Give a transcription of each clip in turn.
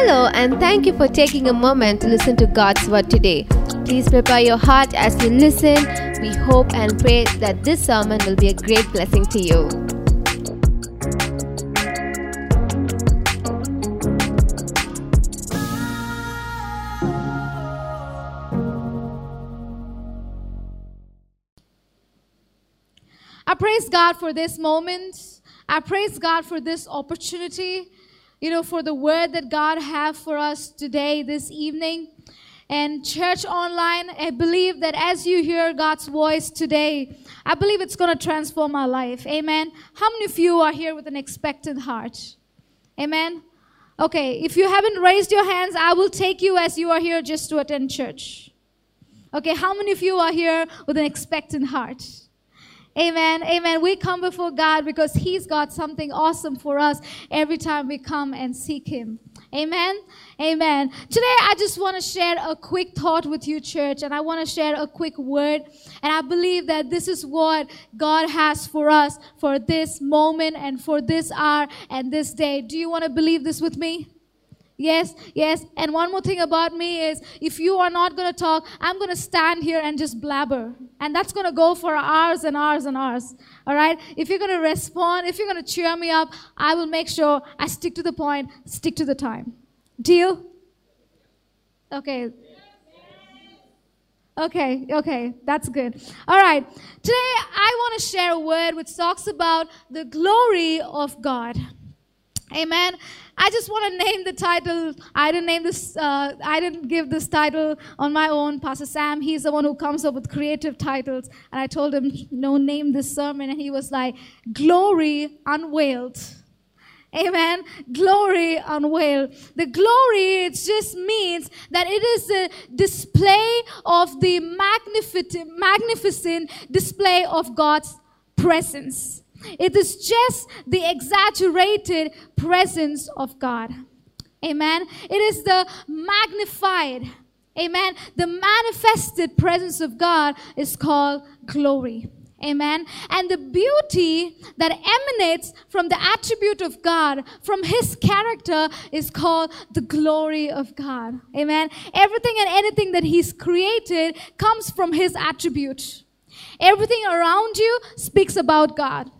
Hello, and thank you for taking a moment to listen to God's Word today. Please prepare your heart as you listen. We hope and pray that this sermon will be a great blessing to you. I praise God for this moment. I praise God for this opportunity, you know, for the word that God have for us today, this evening. And church online, I believe that as you hear God's voice today, I believe it's going to transform our life. Amen. How many of you are here with an expectant heart? Amen. Okay, if you haven't raised your hands, I will take you as you are here just to attend church. Okay, how many of you are here with an expectant heart? Amen. Amen. We come before God because He's got something awesome for us every time we come and seek Him. Amen. Amen. Today, I just want to share a quick thought with you, church, and I want to share a quick word. And I believe that this is what God has for us for this moment and for this hour and this day. Do you want to believe this with me? Yes, yes. And one more thing about me is if you are not going to talk, I'm going to stand here and just blabber. And that's going to go for hours and hours and hours. All right? If you're going to respond, if you're going to cheer me up, I will make sure I stick to the point, stick to the time. Deal? Okay. Okay, okay, that's good. All right, today I want to share a word which talks about the glory of God. Amen. I just want to name the title. I didn't name this. Uh, I didn't give this title on my own. Pastor Sam, he's the one who comes up with creative titles, and I told him, "No, name this sermon," and he was like, "Glory Unveiled." Amen. Glory unveiled. The glory, it just means that it is a display of the magnificent, magnificent display of God's presence. It is just the exaggerated presence of God. Amen. It is the magnified, amen. The manifested presence of God is called glory. Amen. And the beauty that emanates from the attribute of God, from His character, is called the glory of God. Amen. Everything and anything that He's created comes from His attribute. Everything around you speaks about God.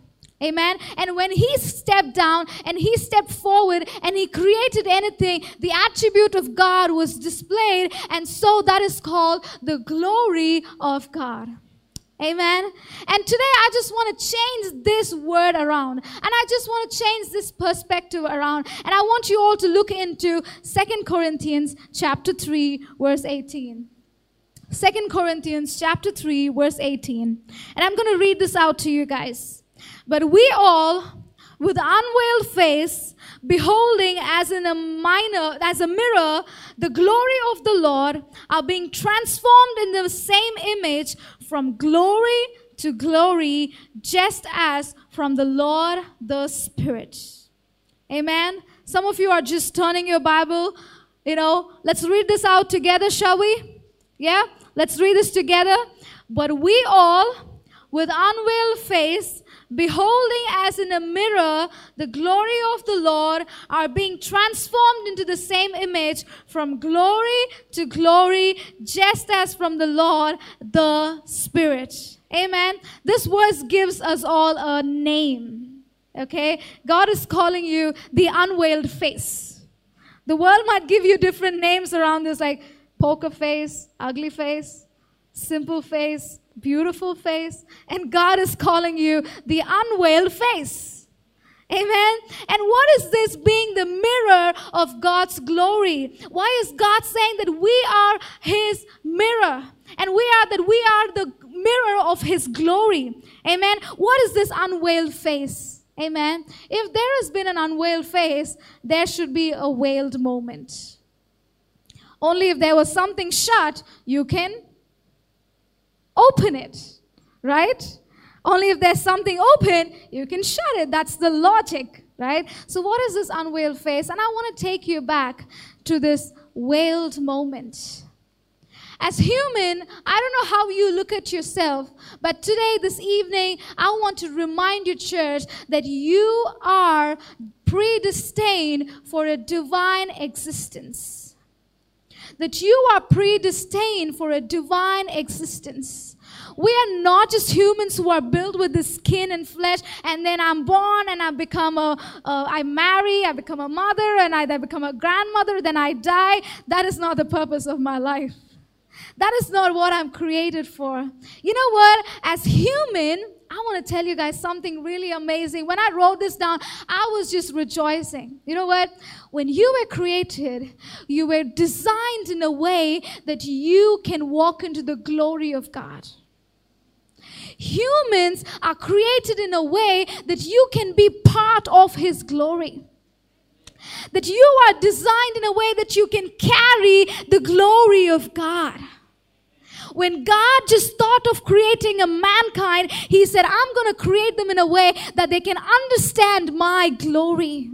Amen. And when he stepped down and he stepped forward and he created anything, the attribute of God was displayed. And so that is called the glory of God. Amen. And today I just want to change this word around. And I just want to change this perspective around. And I want you all to look into Second Corinthians chapter 3 verse 18. 2 Corinthians chapter 3 verse 18. And I'm going to read this out to you guys. But we all, with unveiled face, beholding as in a minor, as a mirror, the glory of the Lord, are being transformed in the same image from glory to glory, just as from the Lord the Spirit. Amen. Some of you are just turning your Bible. You know, let's read this out together, shall we? Yeah? Let's read this together. But we all, with unveiled face, beholding as in a mirror the glory of the Lord, are being transformed into the same image from glory to glory, just as from the Lord the Spirit. Amen. This verse gives us all a name. Okay? God is calling you the unveiled face. The world might give you different names around this, like poker face, ugly face, simple face, beautiful face, and God is calling you the unveiled face. Amen. And what is this being the mirror of God's glory? Why is God saying that we are His mirror? And we are that we are the mirror of His glory. Amen. What is this unveiled face? Amen. If there has been an unveiled face, there should be a veiled moment. Only if there was something shut, you can open it, right? Only if there's something open, you can shut it. That's the logic, right? So, what is this unveiled face? And I want to take you back to this veiled moment. as human, I don't know how you look at yourself, but today, this evening, I want to remind you, church, that you are predestined for a divine existence. That you are predestined for a divine existence. We are not just humans who are built with the skin and flesh, and then I'm born and I become a, uh, I marry, I become a mother, and I become a grandmother, then I die. That is not the purpose of my life. That is not what I'm created for. You know what? As human, want to tell you guys something really amazing. When I wrote this down, I was just rejoicing. You know what? When you were created, you were designed in a way that you can walk into the glory of God. Humans are created in a way that you can be part of His glory. That you are designed in a way that you can carry the glory of God. When God just thought of creating a mankind, He said, I'm going to create them in a way that they can understand my glory.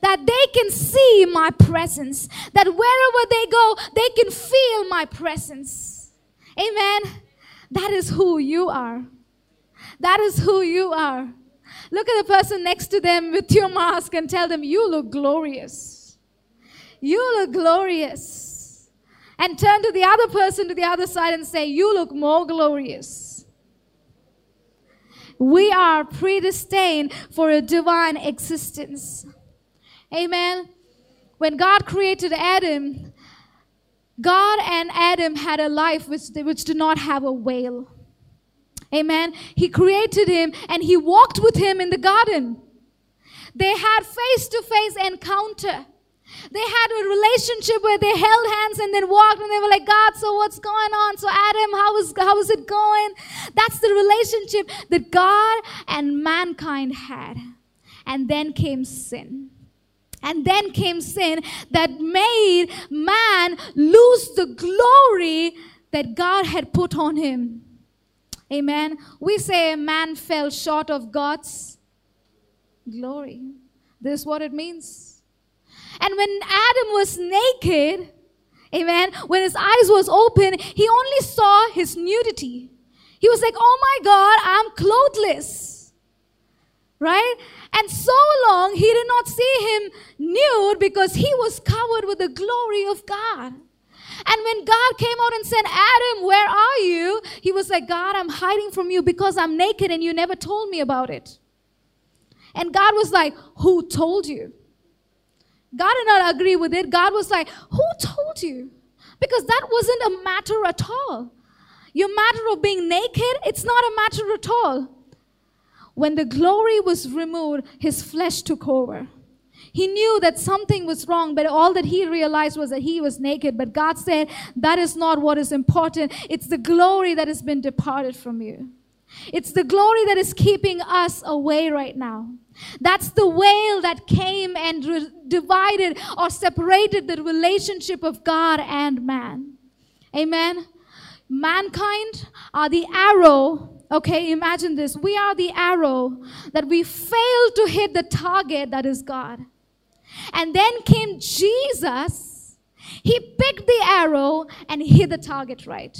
That they can see my presence. That wherever they go, they can feel my presence. Amen. That is who you are. That is who you are. Look at the person next to them with your mask and tell them, You look glorious. You look glorious. And turn to the other person to the other side and say, You look more glorious. We are predestined for a divine existence. Amen. When God created Adam, God and Adam had a life which, which did not have a veil. Amen. He created him and he walked with him in the garden. They had face to face encounter. They had a relationship where they held hands and then walked and they were like, God, so what's going on? So Adam, how is, how is it going? That's the relationship that God and mankind had. And then came sin. And then came sin that made man lose the glory that God had put on him. Amen. We say man fell short of God's glory. This is what it means. And when Adam was naked, amen, when his eyes was open, he only saw his nudity. He was like, "Oh my God, I'm clothless." Right? And so long he did not see him nude because he was covered with the glory of God. And when God came out and said, Adam, where are you? He was like, God, I'm hiding from you because I'm naked and you never told me about it. And God was like, Who told you? God did not agree with it. God was like, Who told you? Because that wasn't a matter at all. Your matter of being naked, it's not a matter at all. When the glory was removed, his flesh took over. He knew that something was wrong, but all that he realized was that he was naked. But God said, That is not what is important. It's the glory that has been departed from you. It's the glory that is keeping us away right now. That's the veil that came and re- divided or separated the relationship of God and man. Amen. Mankind are the arrow. Okay, imagine this. We are the arrow that we fail to hit the target that is God. And then came Jesus. He picked the arrow and hit the target right.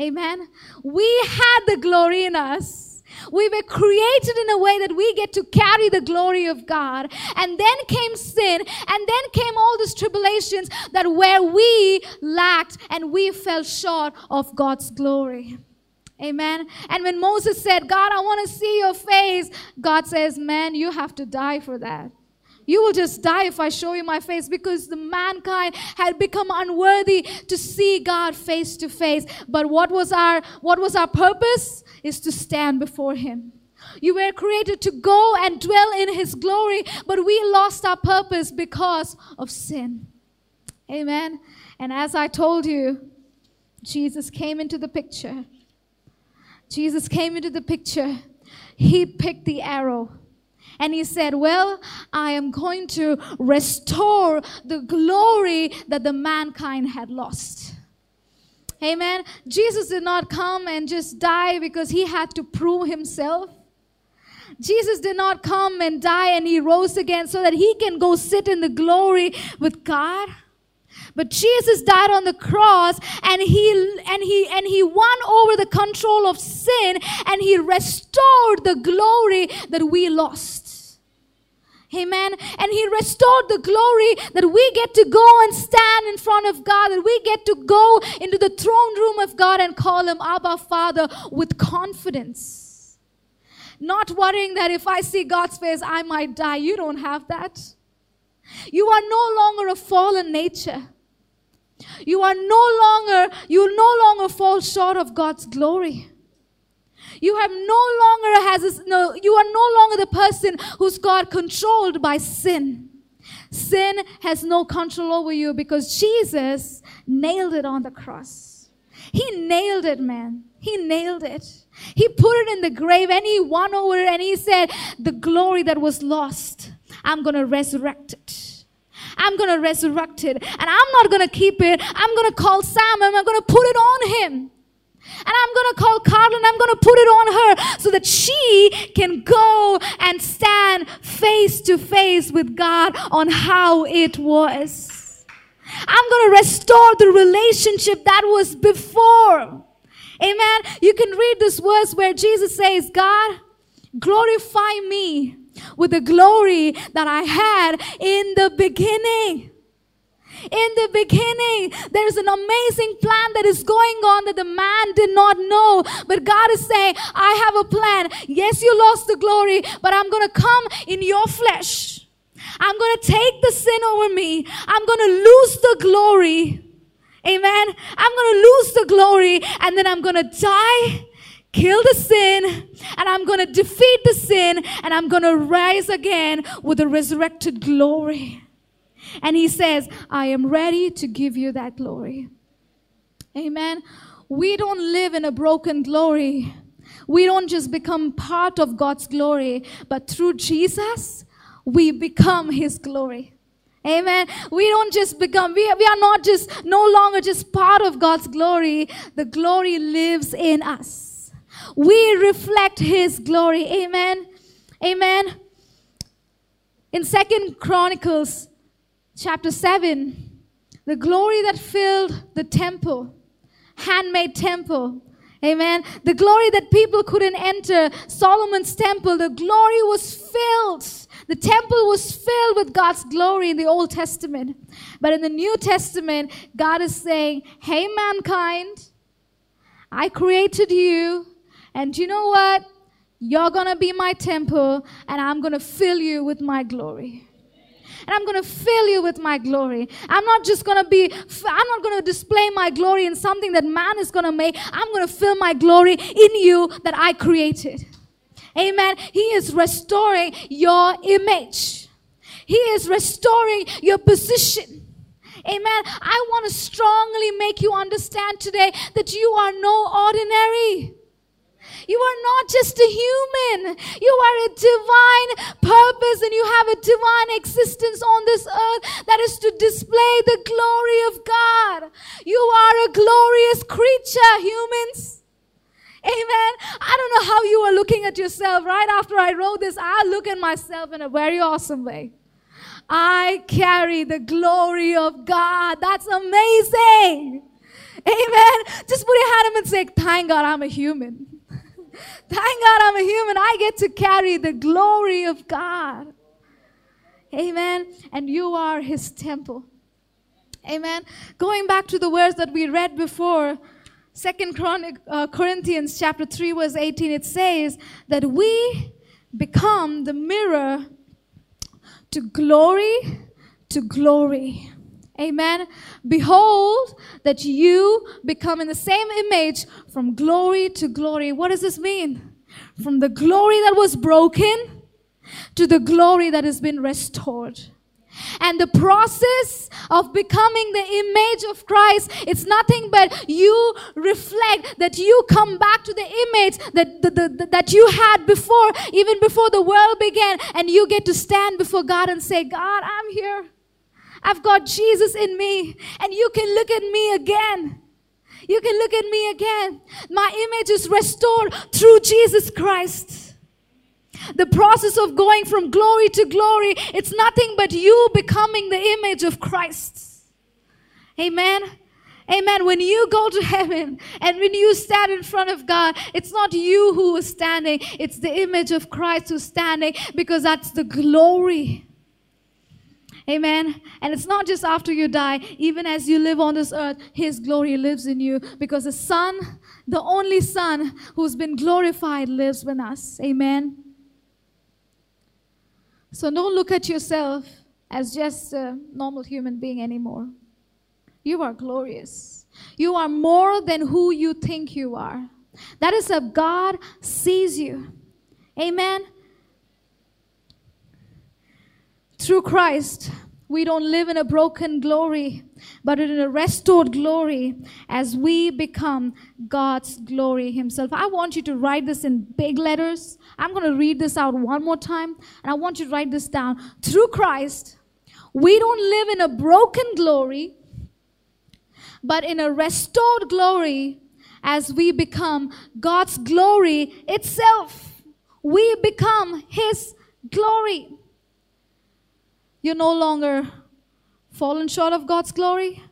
Amen. We had the glory in us. We were created in a way that we get to carry the glory of God. And then came sin, and then came all these tribulations that where we lacked and we fell short of God's glory. Amen. And when Moses said, God, I want to see your face, God says, Man, you have to die for that. You will just die if I show you my face because the mankind had become unworthy to see God face to face. But what was our what was our purpose? Is to stand before him. You were created to go and dwell in his glory, but we lost our purpose because of sin. Amen. And as I told you, Jesus came into the picture. Jesus came into the picture. He picked the arrow and he said, Well, I am going to restore the glory that the mankind had lost. Amen. Jesus did not come and just die because he had to prove himself. Jesus did not come and die and he rose again so that he can go sit in the glory with God. But Jesus died on the cross and he and he and he won over the control of sin and he restored the glory that we lost. Amen. And he restored the glory that we get to go and stand in front of God, that we get to go into the throne room of God and call him Abba Father with confidence. Not worrying that if I see God's face, I might die. You don't have that. You are no longer a fallen nature. You are no longer, you no longer fall short of God's glory. You have no longer has this, no, you are no longer the person who's got controlled by sin. Sin has no control over you because Jesus nailed it on the cross. He nailed it, man. He nailed it. He put it in the grave and he won over it and he said, The glory that was lost, I'm going to resurrect it. I'm going to resurrect it. And I'm not going to keep it. I'm going to call Sam and I'm going to put it on him. And I'm going to call Carla and I'm going to put it on her so that she can go and stand face to face with God on how it was. I'm going to restore the relationship that was before. Amen. You can read this verse where Jesus says, God, glorify me with the glory that I had in the beginning. In the beginning, there's an amazing plan that is going on that the man did not know. But God is saying, I have a plan. Yes, you lost the glory, but I'm going to come in your flesh. I'm going to take the sin over me. I'm going to lose the glory. Amen. I'm going to lose the glory and then I'm going to die kill the sin and I'm going to defeat the sin and I'm going to rise again with a resurrected glory. And he says, I am ready to give you that glory. Amen. We don't live in a broken glory. We don't just become part of God's glory, but through Jesus, we become his glory. Amen. We don't just become, we, we are not just, no longer just part of God's glory. The glory lives in us we reflect his glory. Amen. Amen. In Second Chronicles chapter 7, the glory that filled the temple, handmade temple, Amen. The glory that people couldn't enter, Solomon's temple, the glory was filled. The temple was filled with God's glory in the Old Testament. But in the New Testament, God is saying, Hey, mankind, I created you. And you know what? You're going to be my temple, and I'm going to fill you with my glory. And I'm going to fill you with my glory. I'm not just going to be, I'm not going to display my glory in something that man is going to make. I'm going to fill my glory in you that I created. Amen. He is restoring your image. He is restoring your position. Amen. I want to strongly make you understand today that you are no ordinary. You are not just a human. You are a divine purpose and you have a divine existence on this earth that is to display the glory of God. You are a glorious creature, humans. Amen. I don't know how you are looking at yourself. Right after I wrote this, I look at myself in a very awesome way. I carry the glory of God. That's amazing. Amen. Just put your hand up and say, Thank God I'm a human. Thank God I'm a human. I get to carry the glory of God. Amen. And you are his temple. Amen. Going back to the words that we read before, Second Chronic, uh, Corinthians chapter 3 verse 18 it says that we become the mirror to glory to glory. Amen. Behold, that you become in the same image from glory to glory. What does this mean? From the glory that was broken to the glory that has been restored. And the process of becoming the image of Christ, it's nothing but you reflect that you come back to the image that, the, the, that you had before, even before the world began, and you get to stand before God and say, God, I'm here. I've got Jesus in me, and you can look at me again. You can look at me again. My image is restored through Jesus Christ. The process of going from glory to glory, it's nothing but you becoming the image of Christ. Amen. Amen. When you go to heaven and when you stand in front of God, it's not you who is standing, it's the image of Christ who's standing because that's the glory. Amen. And it's not just after you die, even as you live on this earth, His glory lives in you because the Son, the only Son who's been glorified, lives with us. Amen. So don't look at yourself as just a normal human being anymore. You are glorious. You are more than who you think you are. That is how God sees you. Amen. Through Christ, we don't live in a broken glory, but in a restored glory as we become God's glory Himself. I want you to write this in big letters. I'm going to read this out one more time, and I want you to write this down. Through Christ, we don't live in a broken glory, but in a restored glory as we become God's glory itself. We become His glory. You're no longer fallen short of God's glory.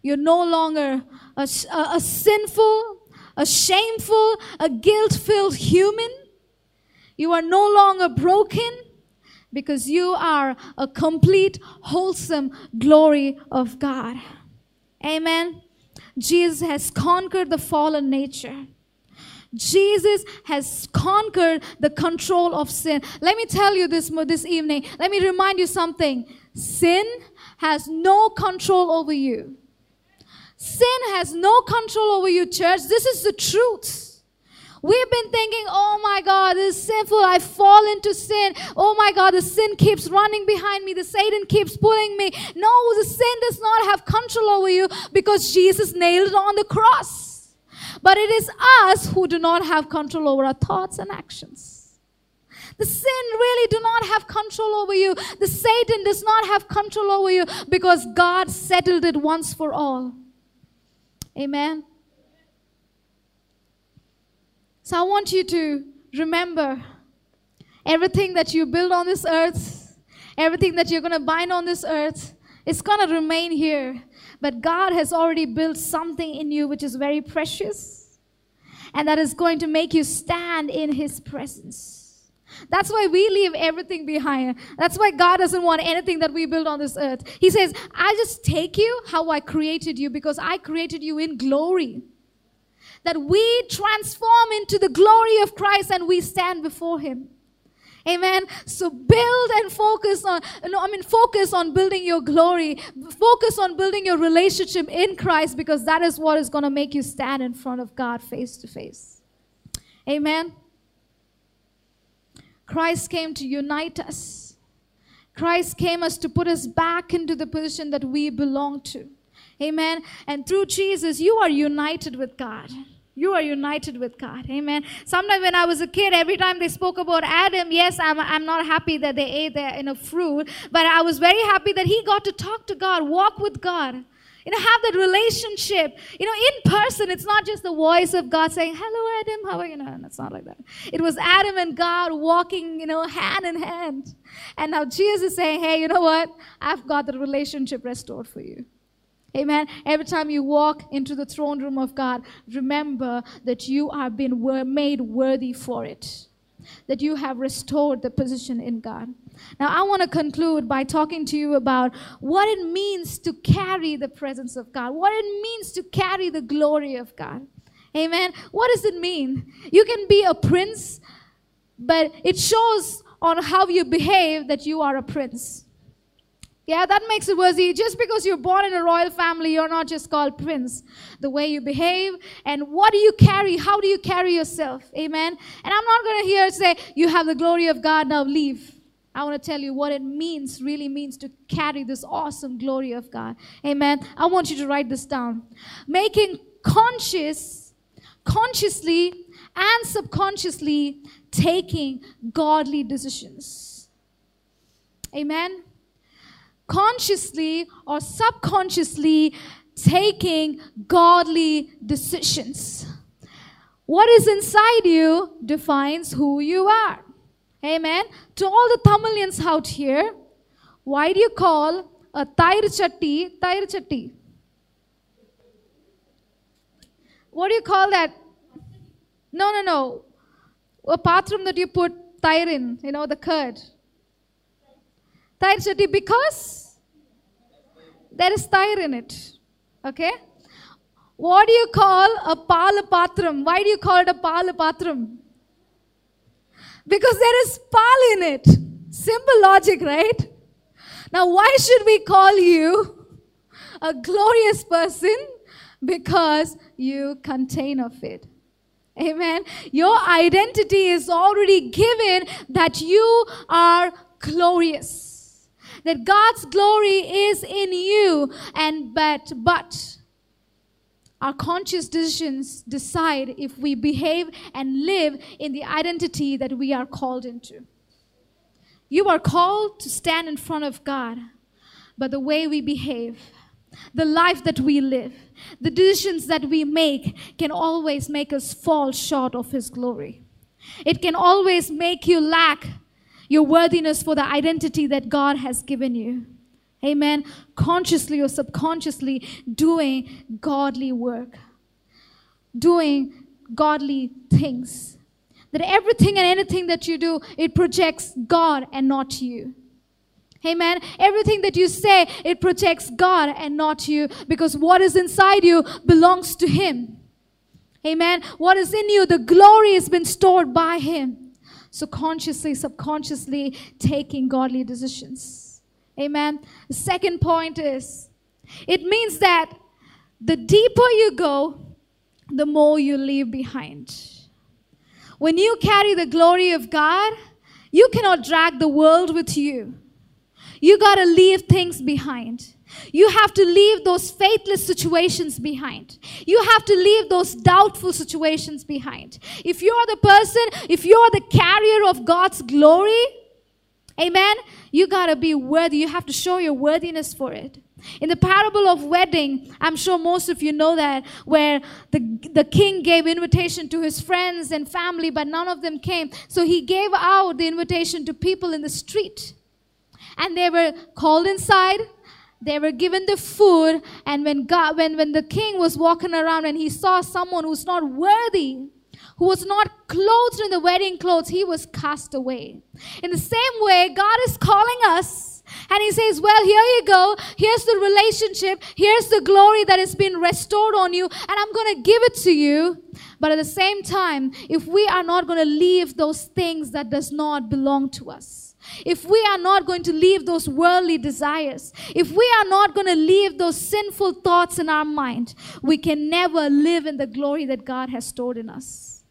You're no longer a, a, a sinful, a shameful, a guilt filled human. You are no longer broken because you are a complete, wholesome glory of God. Amen. Jesus has conquered the fallen nature. Jesus has conquered the control of sin. Let me tell you this this evening. Let me remind you something. Sin has no control over you. Sin has no control over you, church. This is the truth. We've been thinking, oh my God, this is sinful. I fall into sin. Oh my God, the sin keeps running behind me. The Satan keeps pulling me. No, the sin does not have control over you because Jesus nailed it on the cross. But it is us who do not have control over our thoughts and actions. The sin really do not have control over you. The Satan does not have control over you because God settled it once for all. Amen. So I want you to remember everything that you build on this earth, everything that you're going to bind on this earth, it's going to remain here. But God has already built something in you which is very precious and that is going to make you stand in His presence. That's why we leave everything behind. That's why God doesn't want anything that we build on this earth. He says, I just take you how I created you because I created you in glory that we transform into the glory of Christ and we stand before Him. Amen. So build and focus on, no, I mean, focus on building your glory. Focus on building your relationship in Christ because that is what is going to make you stand in front of God face to face. Amen. Christ came to unite us. Christ came us to put us back into the position that we belong to. Amen. And through Jesus, you are united with God. You are united with God. Amen. Sometimes when I was a kid, every time they spoke about Adam, yes, I'm, I'm not happy that they ate their you know, fruit, but I was very happy that he got to talk to God, walk with God. You know, have that relationship. You know, in person, it's not just the voice of God saying, Hello, Adam, how are you? No, it's not like that. It was Adam and God walking, you know, hand in hand. And now Jesus is saying, Hey, you know what? I've got the relationship restored for you. Amen. Every time you walk into the throne room of God, remember that you have been made worthy for it. That you have restored the position in God. Now, I want to conclude by talking to you about what it means to carry the presence of God, what it means to carry the glory of God. Amen. What does it mean? You can be a prince, but it shows on how you behave that you are a prince. Yeah, that makes it worthy. Just because you're born in a royal family, you're not just called prince. The way you behave and what do you carry? How do you carry yourself? Amen. And I'm not going to hear say, you have the glory of God, now leave. I want to tell you what it means, really means to carry this awesome glory of God. Amen. I want you to write this down. Making conscious, consciously and subconsciously taking godly decisions. Amen consciously or subconsciously taking godly decisions. What is inside you defines who you are. Amen. To all the Tamilians out here, why do you call a tair chatti tair chatti? what do you call that? No, no, no. A patram that you put tire in, you know, the curd. Tire chatti because there is tire in it. Okay? What do you call a palapatram? Why do you call it a palapatram? Because there is pal in it. Simple logic, right? Now, why should we call you a glorious person? Because you contain of it. Amen. Your identity is already given that you are glorious. That God's glory is in you and but but our conscious decisions decide if we behave and live in the identity that we are called into. You are called to stand in front of God, but the way we behave, the life that we live, the decisions that we make can always make us fall short of His glory. It can always make you lack your worthiness for the identity that God has given you. Amen. Consciously or subconsciously doing godly work, doing godly things. That everything and anything that you do, it projects God and not you. Amen. Everything that you say, it protects God and not you because what is inside you belongs to Him. Amen. What is in you, the glory has been stored by Him. So consciously, subconsciously taking godly decisions. Amen. The second point is it means that the deeper you go, the more you leave behind. When you carry the glory of God, you cannot drag the world with you. You got to leave things behind. You have to leave those faithless situations behind. You have to leave those doubtful situations behind. If you're the person, if you're the carrier of God's glory, amen, you got to be worthy. You have to show your worthiness for it. In the parable of wedding, I'm sure most of you know that, where the, the king gave invitation to his friends and family, but none of them came. So he gave out the invitation to people in the street and they were called inside they were given the food and when god when, when the king was walking around and he saw someone who's not worthy who was not clothed in the wedding clothes he was cast away. In the same way god is calling us and he says well here you go. Here's the relationship. Here's the glory that has been restored on you and i'm going to give it to you. But at the same time if we are not going to leave those things that does not belong to us if we are not going to leave those worldly desires, if we are not going to leave those sinful thoughts in our mind, we can never live in the glory that God has stored in us.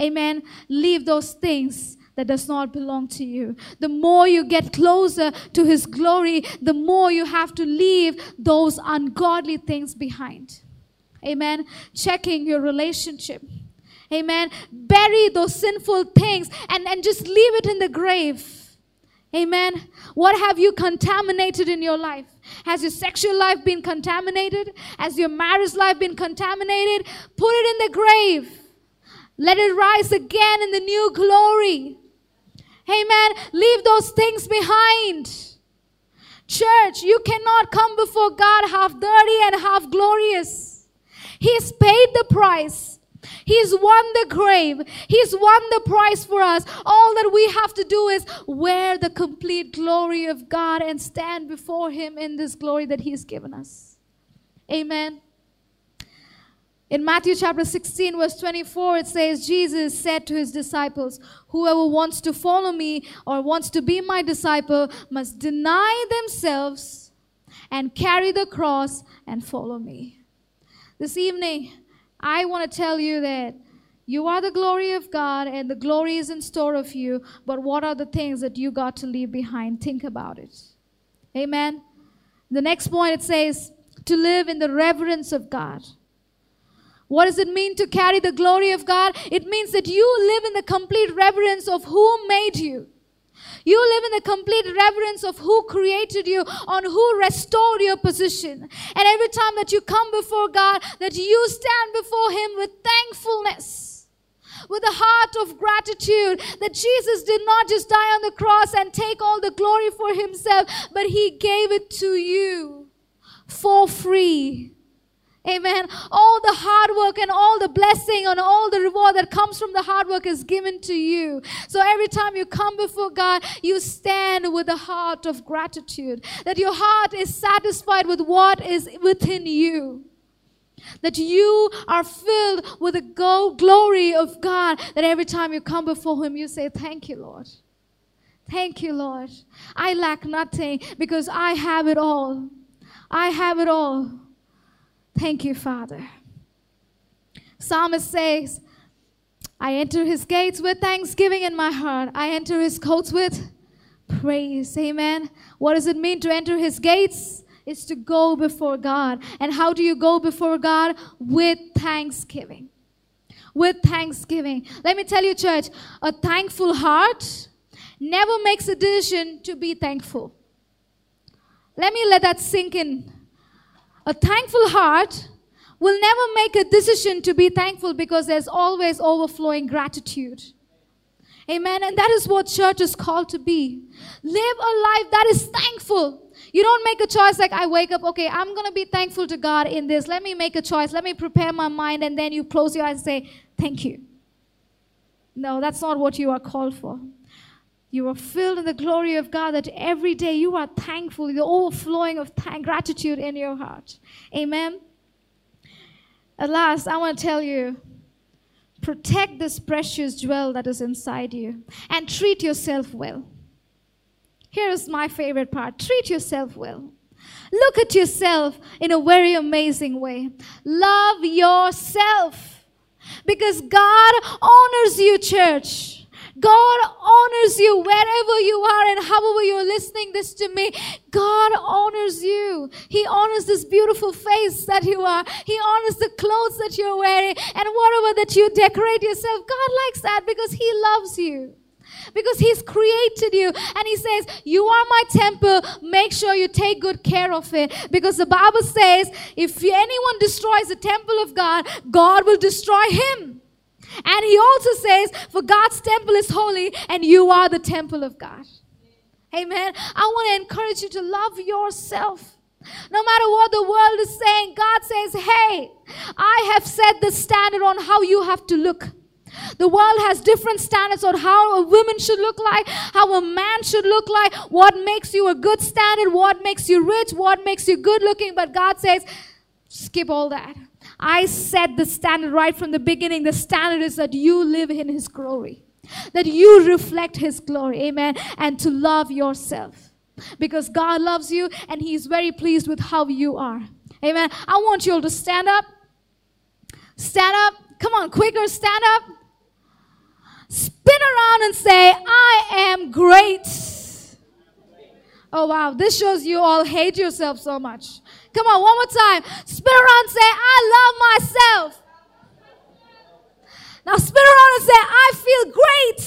Amen. Leave those things that does not belong to you. The more you get closer to his glory, the more you have to leave those ungodly things behind. Amen. Checking your relationship. Amen. Bury those sinful things and, and just leave it in the grave. Amen. What have you contaminated in your life? Has your sexual life been contaminated? Has your marriage life been contaminated? Put it in the grave. Let it rise again in the new glory. Amen. Leave those things behind. Church, you cannot come before God half dirty and half glorious. He's paid the price. He's won the grave. He's won the prize for us. All that we have to do is wear the complete glory of God and stand before Him in this glory that He's given us. Amen. In Matthew chapter 16, verse 24, it says, Jesus said to his disciples, Whoever wants to follow me or wants to be my disciple must deny themselves and carry the cross and follow me. This evening, I want to tell you that you are the glory of God and the glory is in store of you, but what are the things that you got to leave behind? Think about it. Amen. The next point it says to live in the reverence of God. What does it mean to carry the glory of God? It means that you live in the complete reverence of who made you. You live in the complete reverence of who created you, on who restored your position. And every time that you come before God, that you stand before Him with thankfulness with a heart of gratitude that Jesus did not just die on the cross and take all the glory for himself, but he gave it to you for free. Amen. All the hard work and all the blessing and all the reward that comes from the hard work is given to you. So every time you come before God, you stand with a heart of gratitude. That your heart is satisfied with what is within you. That you are filled with the go- glory of God. That every time you come before Him, you say, Thank you, Lord. Thank you, Lord. I lack nothing because I have it all. I have it all. Thank you, Father. Psalmist says, I enter his gates with thanksgiving in my heart. I enter his courts with praise. Amen. What does it mean to enter his gates? It's to go before God. And how do you go before God? With thanksgiving. With thanksgiving. Let me tell you, church, a thankful heart never makes a decision to be thankful. Let me let that sink in. A thankful heart will never make a decision to be thankful because there's always overflowing gratitude. Amen. And that is what church is called to be. Live a life that is thankful. You don't make a choice like I wake up, okay, I'm going to be thankful to God in this. Let me make a choice. Let me prepare my mind. And then you close your eyes and say, thank you. No, that's not what you are called for. You are filled in the glory of God that every day you are thankful, the overflowing of thank- gratitude in your heart. Amen. At last, I want to tell you protect this precious jewel that is inside you and treat yourself well. Here's my favorite part treat yourself well. Look at yourself in a very amazing way. Love yourself because God honors you, church. God honors you wherever you are and however you're listening this to me. God honors you. He honors this beautiful face that you are. He honors the clothes that you're wearing and whatever that you decorate yourself. God likes that because He loves you because he's created you and he says you are my temple make sure you take good care of it because the bible says if anyone destroys the temple of god god will destroy him and he also says for god's temple is holy and you are the temple of god amen i want to encourage you to love yourself no matter what the world is saying god says hey i have set the standard on how you have to look the world has different standards on how a woman should look like, how a man should look like, what makes you a good standard, what makes you rich, what makes you good looking. But God says, skip all that. I set the standard right from the beginning. The standard is that you live in His glory, that you reflect His glory. Amen. And to love yourself because God loves you and He's very pleased with how you are. Amen. I want you all to stand up. Stand up. Come on, quicker, stand up spin around and say, I am great. Oh, wow. This shows you all hate yourself so much. Come on, one more time. Spin around and say, I love myself. Now spin around and say, I feel great.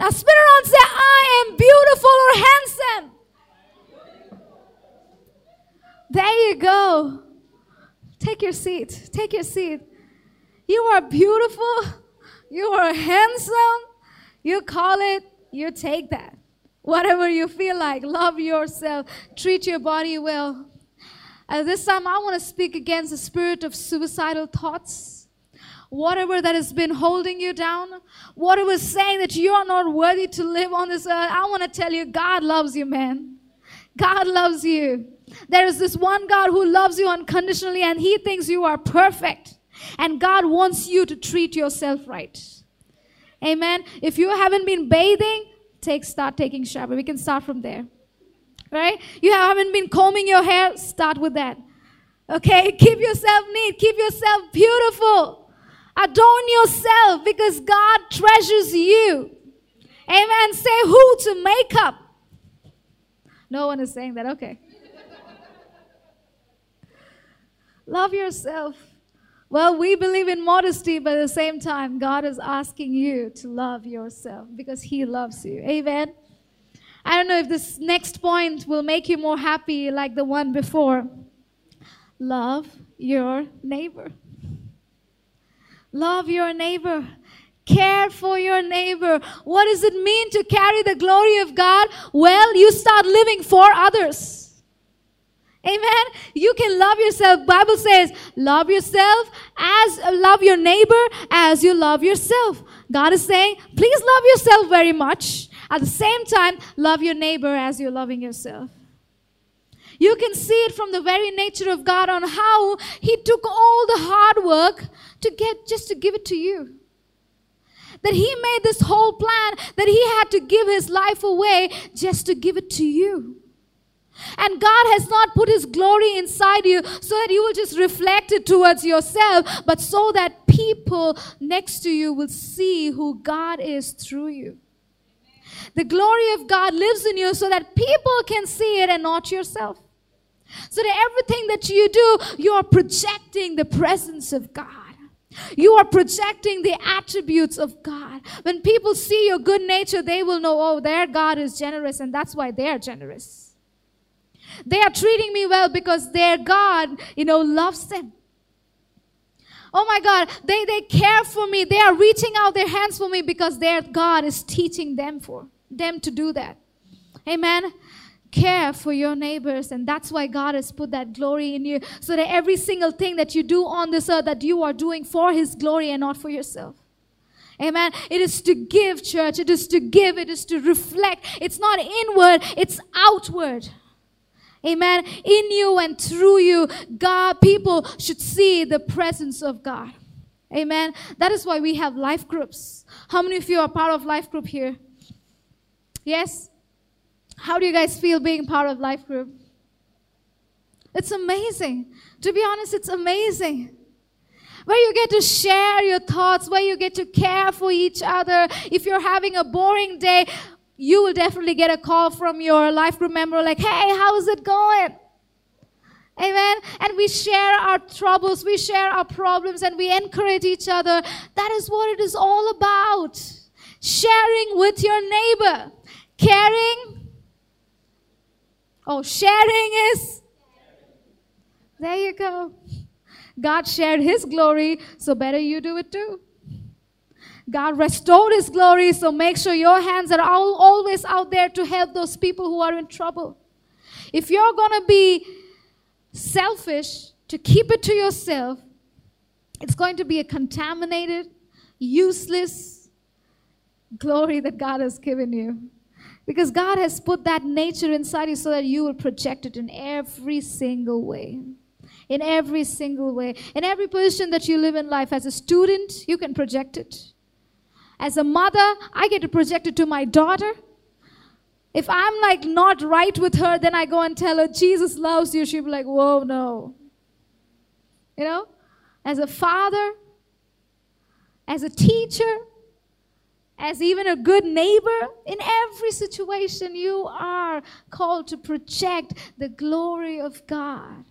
Now spin around and say, I am beautiful or handsome. There you go. Take your seat. Take your seat. You are beautiful. You are handsome. You call it, you take that. Whatever you feel like, love yourself, treat your body well. At this time, I want to speak against the spirit of suicidal thoughts. Whatever that has been holding you down, whatever is saying that you are not worthy to live on this earth, I want to tell you, God loves you, man. God loves you. There is this one God who loves you unconditionally, and He thinks you are perfect. And God wants you to treat yourself right. Amen. If you haven't been bathing, take start taking shower. We can start from there. Right? You haven't been combing your hair, start with that. Okay? Keep yourself neat, keep yourself beautiful. Adorn yourself because God treasures you. Amen. Say who to make up. No one is saying that. Okay. Love yourself. Well, we believe in modesty, but at the same time, God is asking you to love yourself because He loves you. Amen. I don't know if this next point will make you more happy like the one before. Love your neighbor. Love your neighbor. Care for your neighbor. What does it mean to carry the glory of God? Well, you start living for others. Amen. you can love yourself. Bible says, love yourself as love your neighbor as you love yourself. God is saying, please love yourself very much. At the same time, love your neighbor as you're loving yourself. You can see it from the very nature of God on how He took all the hard work to get just to give it to you. That He made this whole plan that He had to give His life away just to give it to you. And God has not put His glory inside you so that you will just reflect it towards yourself, but so that people next to you will see who God is through you. The glory of God lives in you so that people can see it and not yourself. So that everything that you do, you are projecting the presence of God. You are projecting the attributes of God. When people see your good nature, they will know, oh, their God is generous, and that's why they are generous. They are treating me well because their God, you know, loves them. Oh my God, they, they care for me. They are reaching out their hands for me because their God is teaching them for them to do that. Amen. Care for your neighbors, and that's why God has put that glory in you, so that every single thing that you do on this earth, that you are doing for His glory and not for yourself. Amen. It is to give, church. It is to give. It is to reflect. It's not inward, it's outward. Amen. In you and through you, God, people should see the presence of God. Amen. That is why we have life groups. How many of you are part of life group here? Yes? How do you guys feel being part of life group? It's amazing. To be honest, it's amazing. Where you get to share your thoughts, where you get to care for each other. If you're having a boring day, you will definitely get a call from your life group member like, hey, how's it going? Amen. And we share our troubles, we share our problems, and we encourage each other. That is what it is all about. Sharing with your neighbor. Caring. Oh, sharing is. There you go. God shared his glory, so better you do it too. God restored His glory, so make sure your hands are all, always out there to help those people who are in trouble. If you're going to be selfish, to keep it to yourself, it's going to be a contaminated, useless glory that God has given you. Because God has put that nature inside you so that you will project it in every single way. In every single way. In every position that you live in life. As a student, you can project it. As a mother, I get to project it to my daughter. If I'm like not right with her, then I go and tell her, Jesus loves you. She'll be like, whoa, no. You know? As a father, as a teacher, as even a good neighbor, in every situation, you are called to project the glory of God.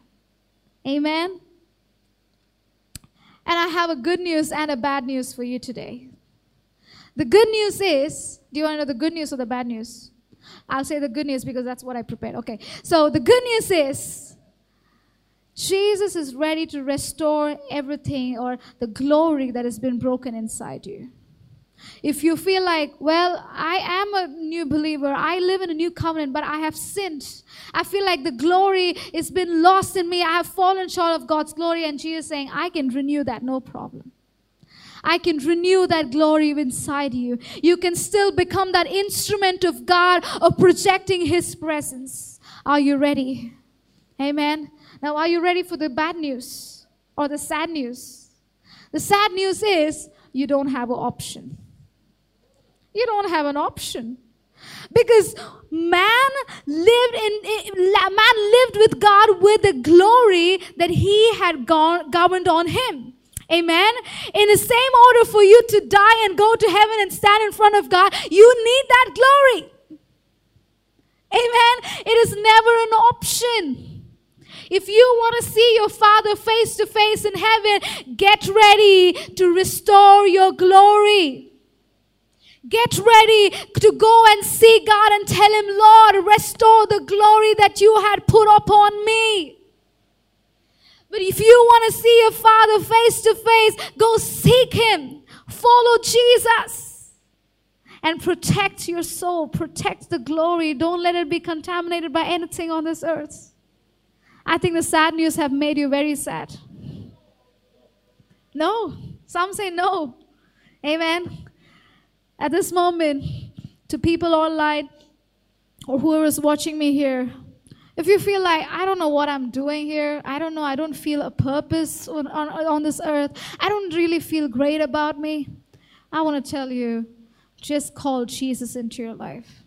Amen? And I have a good news and a bad news for you today. The good news is do you want to know the good news or the bad news? I'll say the good news because that's what I prepared. Okay. So the good news is Jesus is ready to restore everything or the glory that has been broken inside you. If you feel like, well, I am a new believer, I live in a new covenant, but I have sinned. I feel like the glory has been lost in me. I have fallen short of God's glory. And Jesus is saying, I can renew that, no problem. I can renew that glory inside you. You can still become that instrument of God of projecting His presence. Are you ready? Amen. Now, are you ready for the bad news or the sad news? The sad news is you don't have an option. You don't have an option because man lived in eh, man lived with god with the glory that he had governed on him Amen. In the same order for you to die and go to heaven and stand in front of God, you need that glory. Amen. It is never an option. If you want to see your Father face to face in heaven, get ready to restore your glory. Get ready to go and see God and tell Him, Lord, restore the glory that you had put upon me. But if you want to see your Father face to face, go seek Him. Follow Jesus. And protect your soul. Protect the glory. Don't let it be contaminated by anything on this earth. I think the sad news have made you very sad. No. Some say no. Amen. At this moment, to people online or whoever is watching me here, if you feel like, I don't know what I'm doing here, I don't know, I don't feel a purpose on, on, on this earth, I don't really feel great about me, I want to tell you, just call Jesus into your life.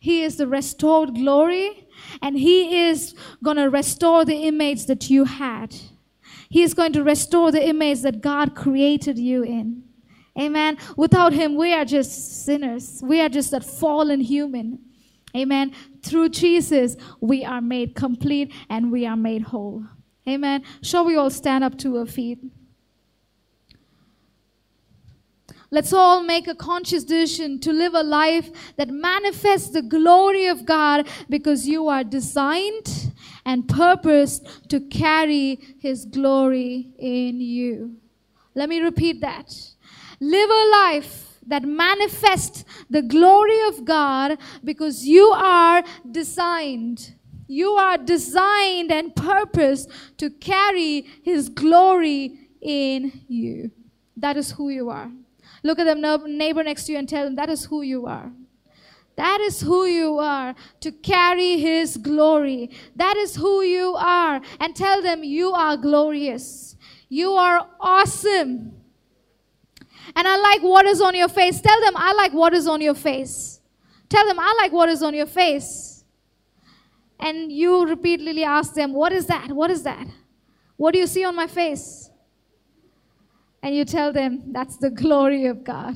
He is the restored glory, and He is going to restore the image that you had. He is going to restore the image that God created you in. Amen. Without Him, we are just sinners. We are just that fallen human. Amen. Through Jesus, we are made complete and we are made whole. Amen. Shall we all stand up to our feet? Let's all make a conscious decision to live a life that manifests the glory of God because you are designed and purposed to carry His glory in you. Let me repeat that. Live a life that manifest the glory of God because you are designed. You are designed and purposed to carry His glory in you. That is who you are. Look at the neighbor next to you and tell them that is who you are. That is who you are to carry His glory. That is who you are. And tell them you are glorious. You are awesome. And I like what is on your face. Tell them, I like what is on your face. Tell them, I like what is on your face. And you repeatedly ask them, What is that? What is that? What do you see on my face? And you tell them, That's the glory of God.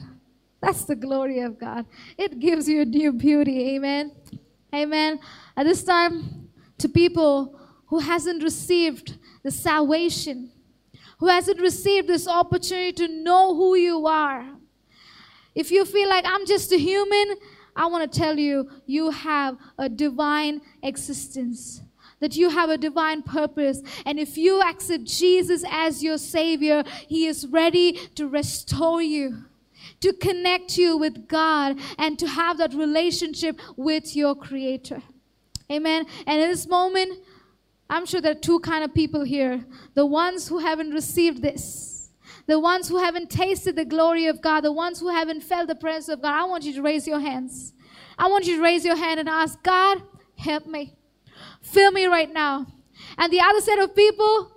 That's the glory of God. It gives you new beauty. Amen. Amen. At this time, to people who hasn't received the salvation who hasn't received this opportunity to know who you are. If you feel like I'm just a human, I want to tell you, you have a divine existence. That you have a divine purpose. And if you accept Jesus as your Savior, He is ready to restore you, to connect you with God, and to have that relationship with your Creator. Amen. And in this moment, I'm sure there are two kind of people here. The ones who haven't received this. The ones who haven't tasted the glory of God. The ones who haven't felt the presence of God. I want you to raise your hands. I want you to raise your hand and ask, God, help me. Fill me right now. And the other set of people,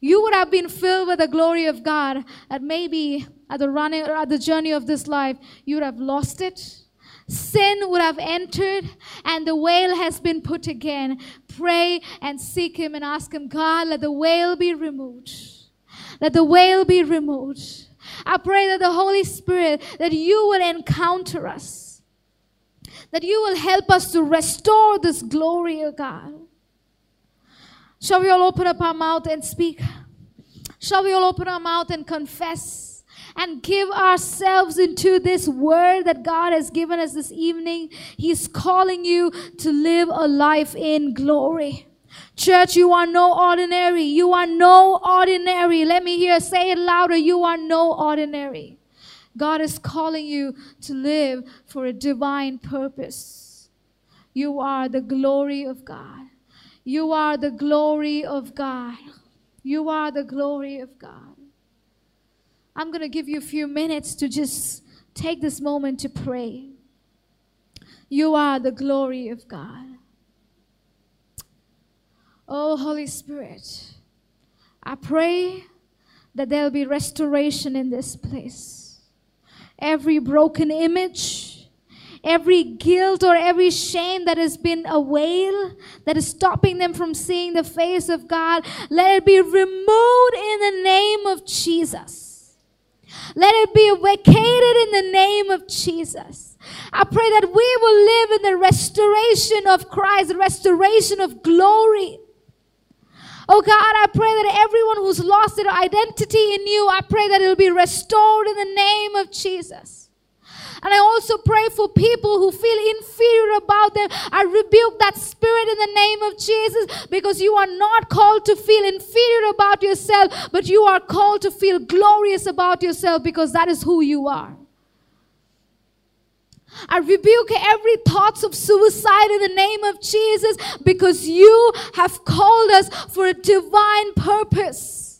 you would have been filled with the glory of God. And maybe at the running or at the journey of this life, you would have lost it sin would have entered and the veil has been put again. Pray and seek Him and ask Him, God, let the veil be removed. Let the veil be removed. I pray that the Holy Spirit, that you will encounter us, that you will help us to restore this glory of God. Shall we all open up our mouth and speak? Shall we all open our mouth and confess? And give ourselves into this word that God has given us this evening. He's calling you to live a life in glory. Church, you are no ordinary. You are no ordinary. Let me hear, say it louder. You are no ordinary. God is calling you to live for a divine purpose. You are the glory of God. You are the glory of God. You are the glory of God. I'm going to give you a few minutes to just take this moment to pray. You are the glory of God. Oh, Holy Spirit, I pray that there'll be restoration in this place. Every broken image, every guilt or every shame that has been a veil that is stopping them from seeing the face of God, let it be removed in the name of Jesus. Let it be vacated in the name of Jesus. I pray that we will live in the restoration of Christ, the restoration of glory. Oh God, I pray that everyone who's lost their identity in you, I pray that it will be restored in the name of Jesus. And I also pray for people who feel inferior about them. I rebuke that spirit in the name of Jesus because you are not called to feel inferior about yourself, but you are called to feel glorious about yourself because that is who you are. I rebuke every thoughts of suicide in the name of Jesus because you have called us for a divine purpose.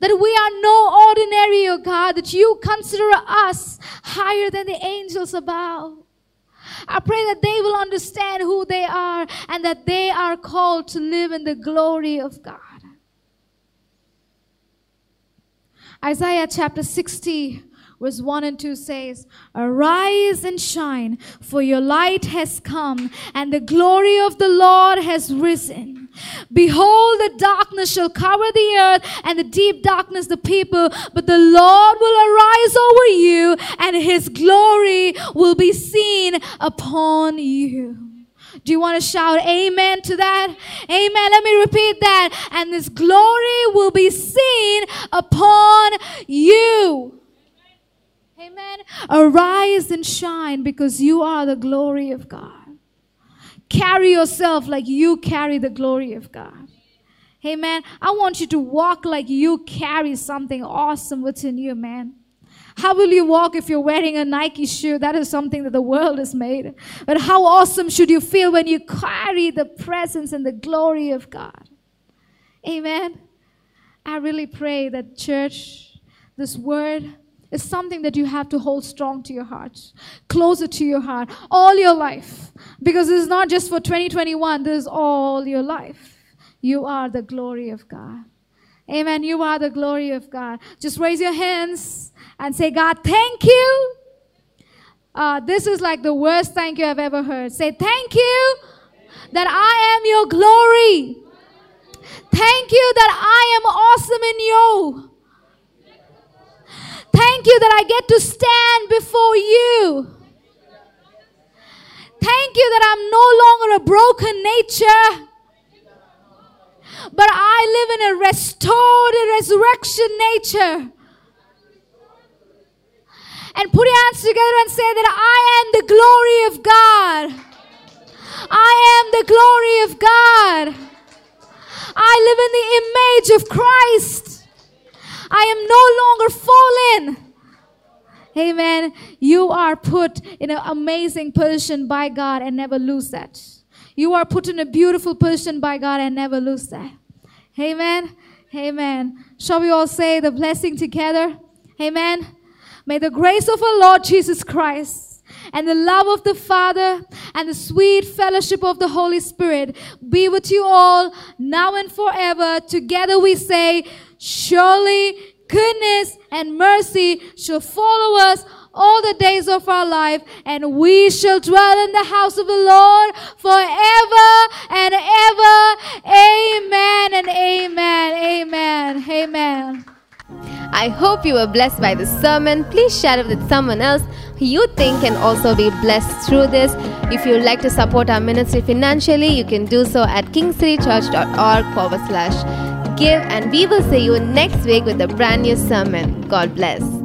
That we are no ordinary, oh God, that you consider us higher than the angels above. I pray that they will understand who they are and that they are called to live in the glory of God. Isaiah chapter 60, verse 1 and 2 says, Arise and shine, for your light has come, and the glory of the Lord has risen. Behold, the darkness shall cover the earth, and the deep darkness the people, but the Lord will arise over you, and his glory will be seen upon you. Do you want to shout amen to that? Amen. Let me repeat that. And this glory will be seen upon you. Amen. Arise and shine because you are the glory of God. Carry yourself like you carry the glory of God. Amen. I want you to walk like you carry something awesome within you, man. How will you walk if you're wearing a Nike shoe? That is something that the world has made. But how awesome should you feel when you carry the presence and the glory of God? Amen. I really pray that, church, this word is something that you have to hold strong to your heart, closer to your heart, all your life. Because this is not just for 2021, this is all your life. You are the glory of God. Amen. You are the glory of God. Just raise your hands and say, God, thank you. Uh, this is like the worst thank you I've ever heard. Say, thank you that I am your glory. Thank you that I am awesome in you. Thank you that I get to stand before you. Thank you that I'm no longer a broken nature, but I live in a restored resurrection nature and put your hands together and say that I am the glory of God. I am the glory of God. I live in the image of Christ. I am no longer fallen. Amen. You are put in an amazing position by God and never lose that. You are put in a beautiful position by God and never lose that. Amen. Amen. Shall we all say the blessing together? Amen. May the grace of our Lord Jesus Christ and the love of the Father and the sweet fellowship of the Holy Spirit be with you all now and forever. Together we say, surely goodness and mercy shall follow us all the days of our life, and we shall dwell in the house of the Lord forever and ever. Amen and amen. Amen. Amen. I hope you were blessed by this sermon. Please share it with someone else who you think can also be blessed through this. If you'd like to support our ministry financially, you can do so at kingcitychurch.org forward slash give. And we will see you next week with a brand new sermon. God bless.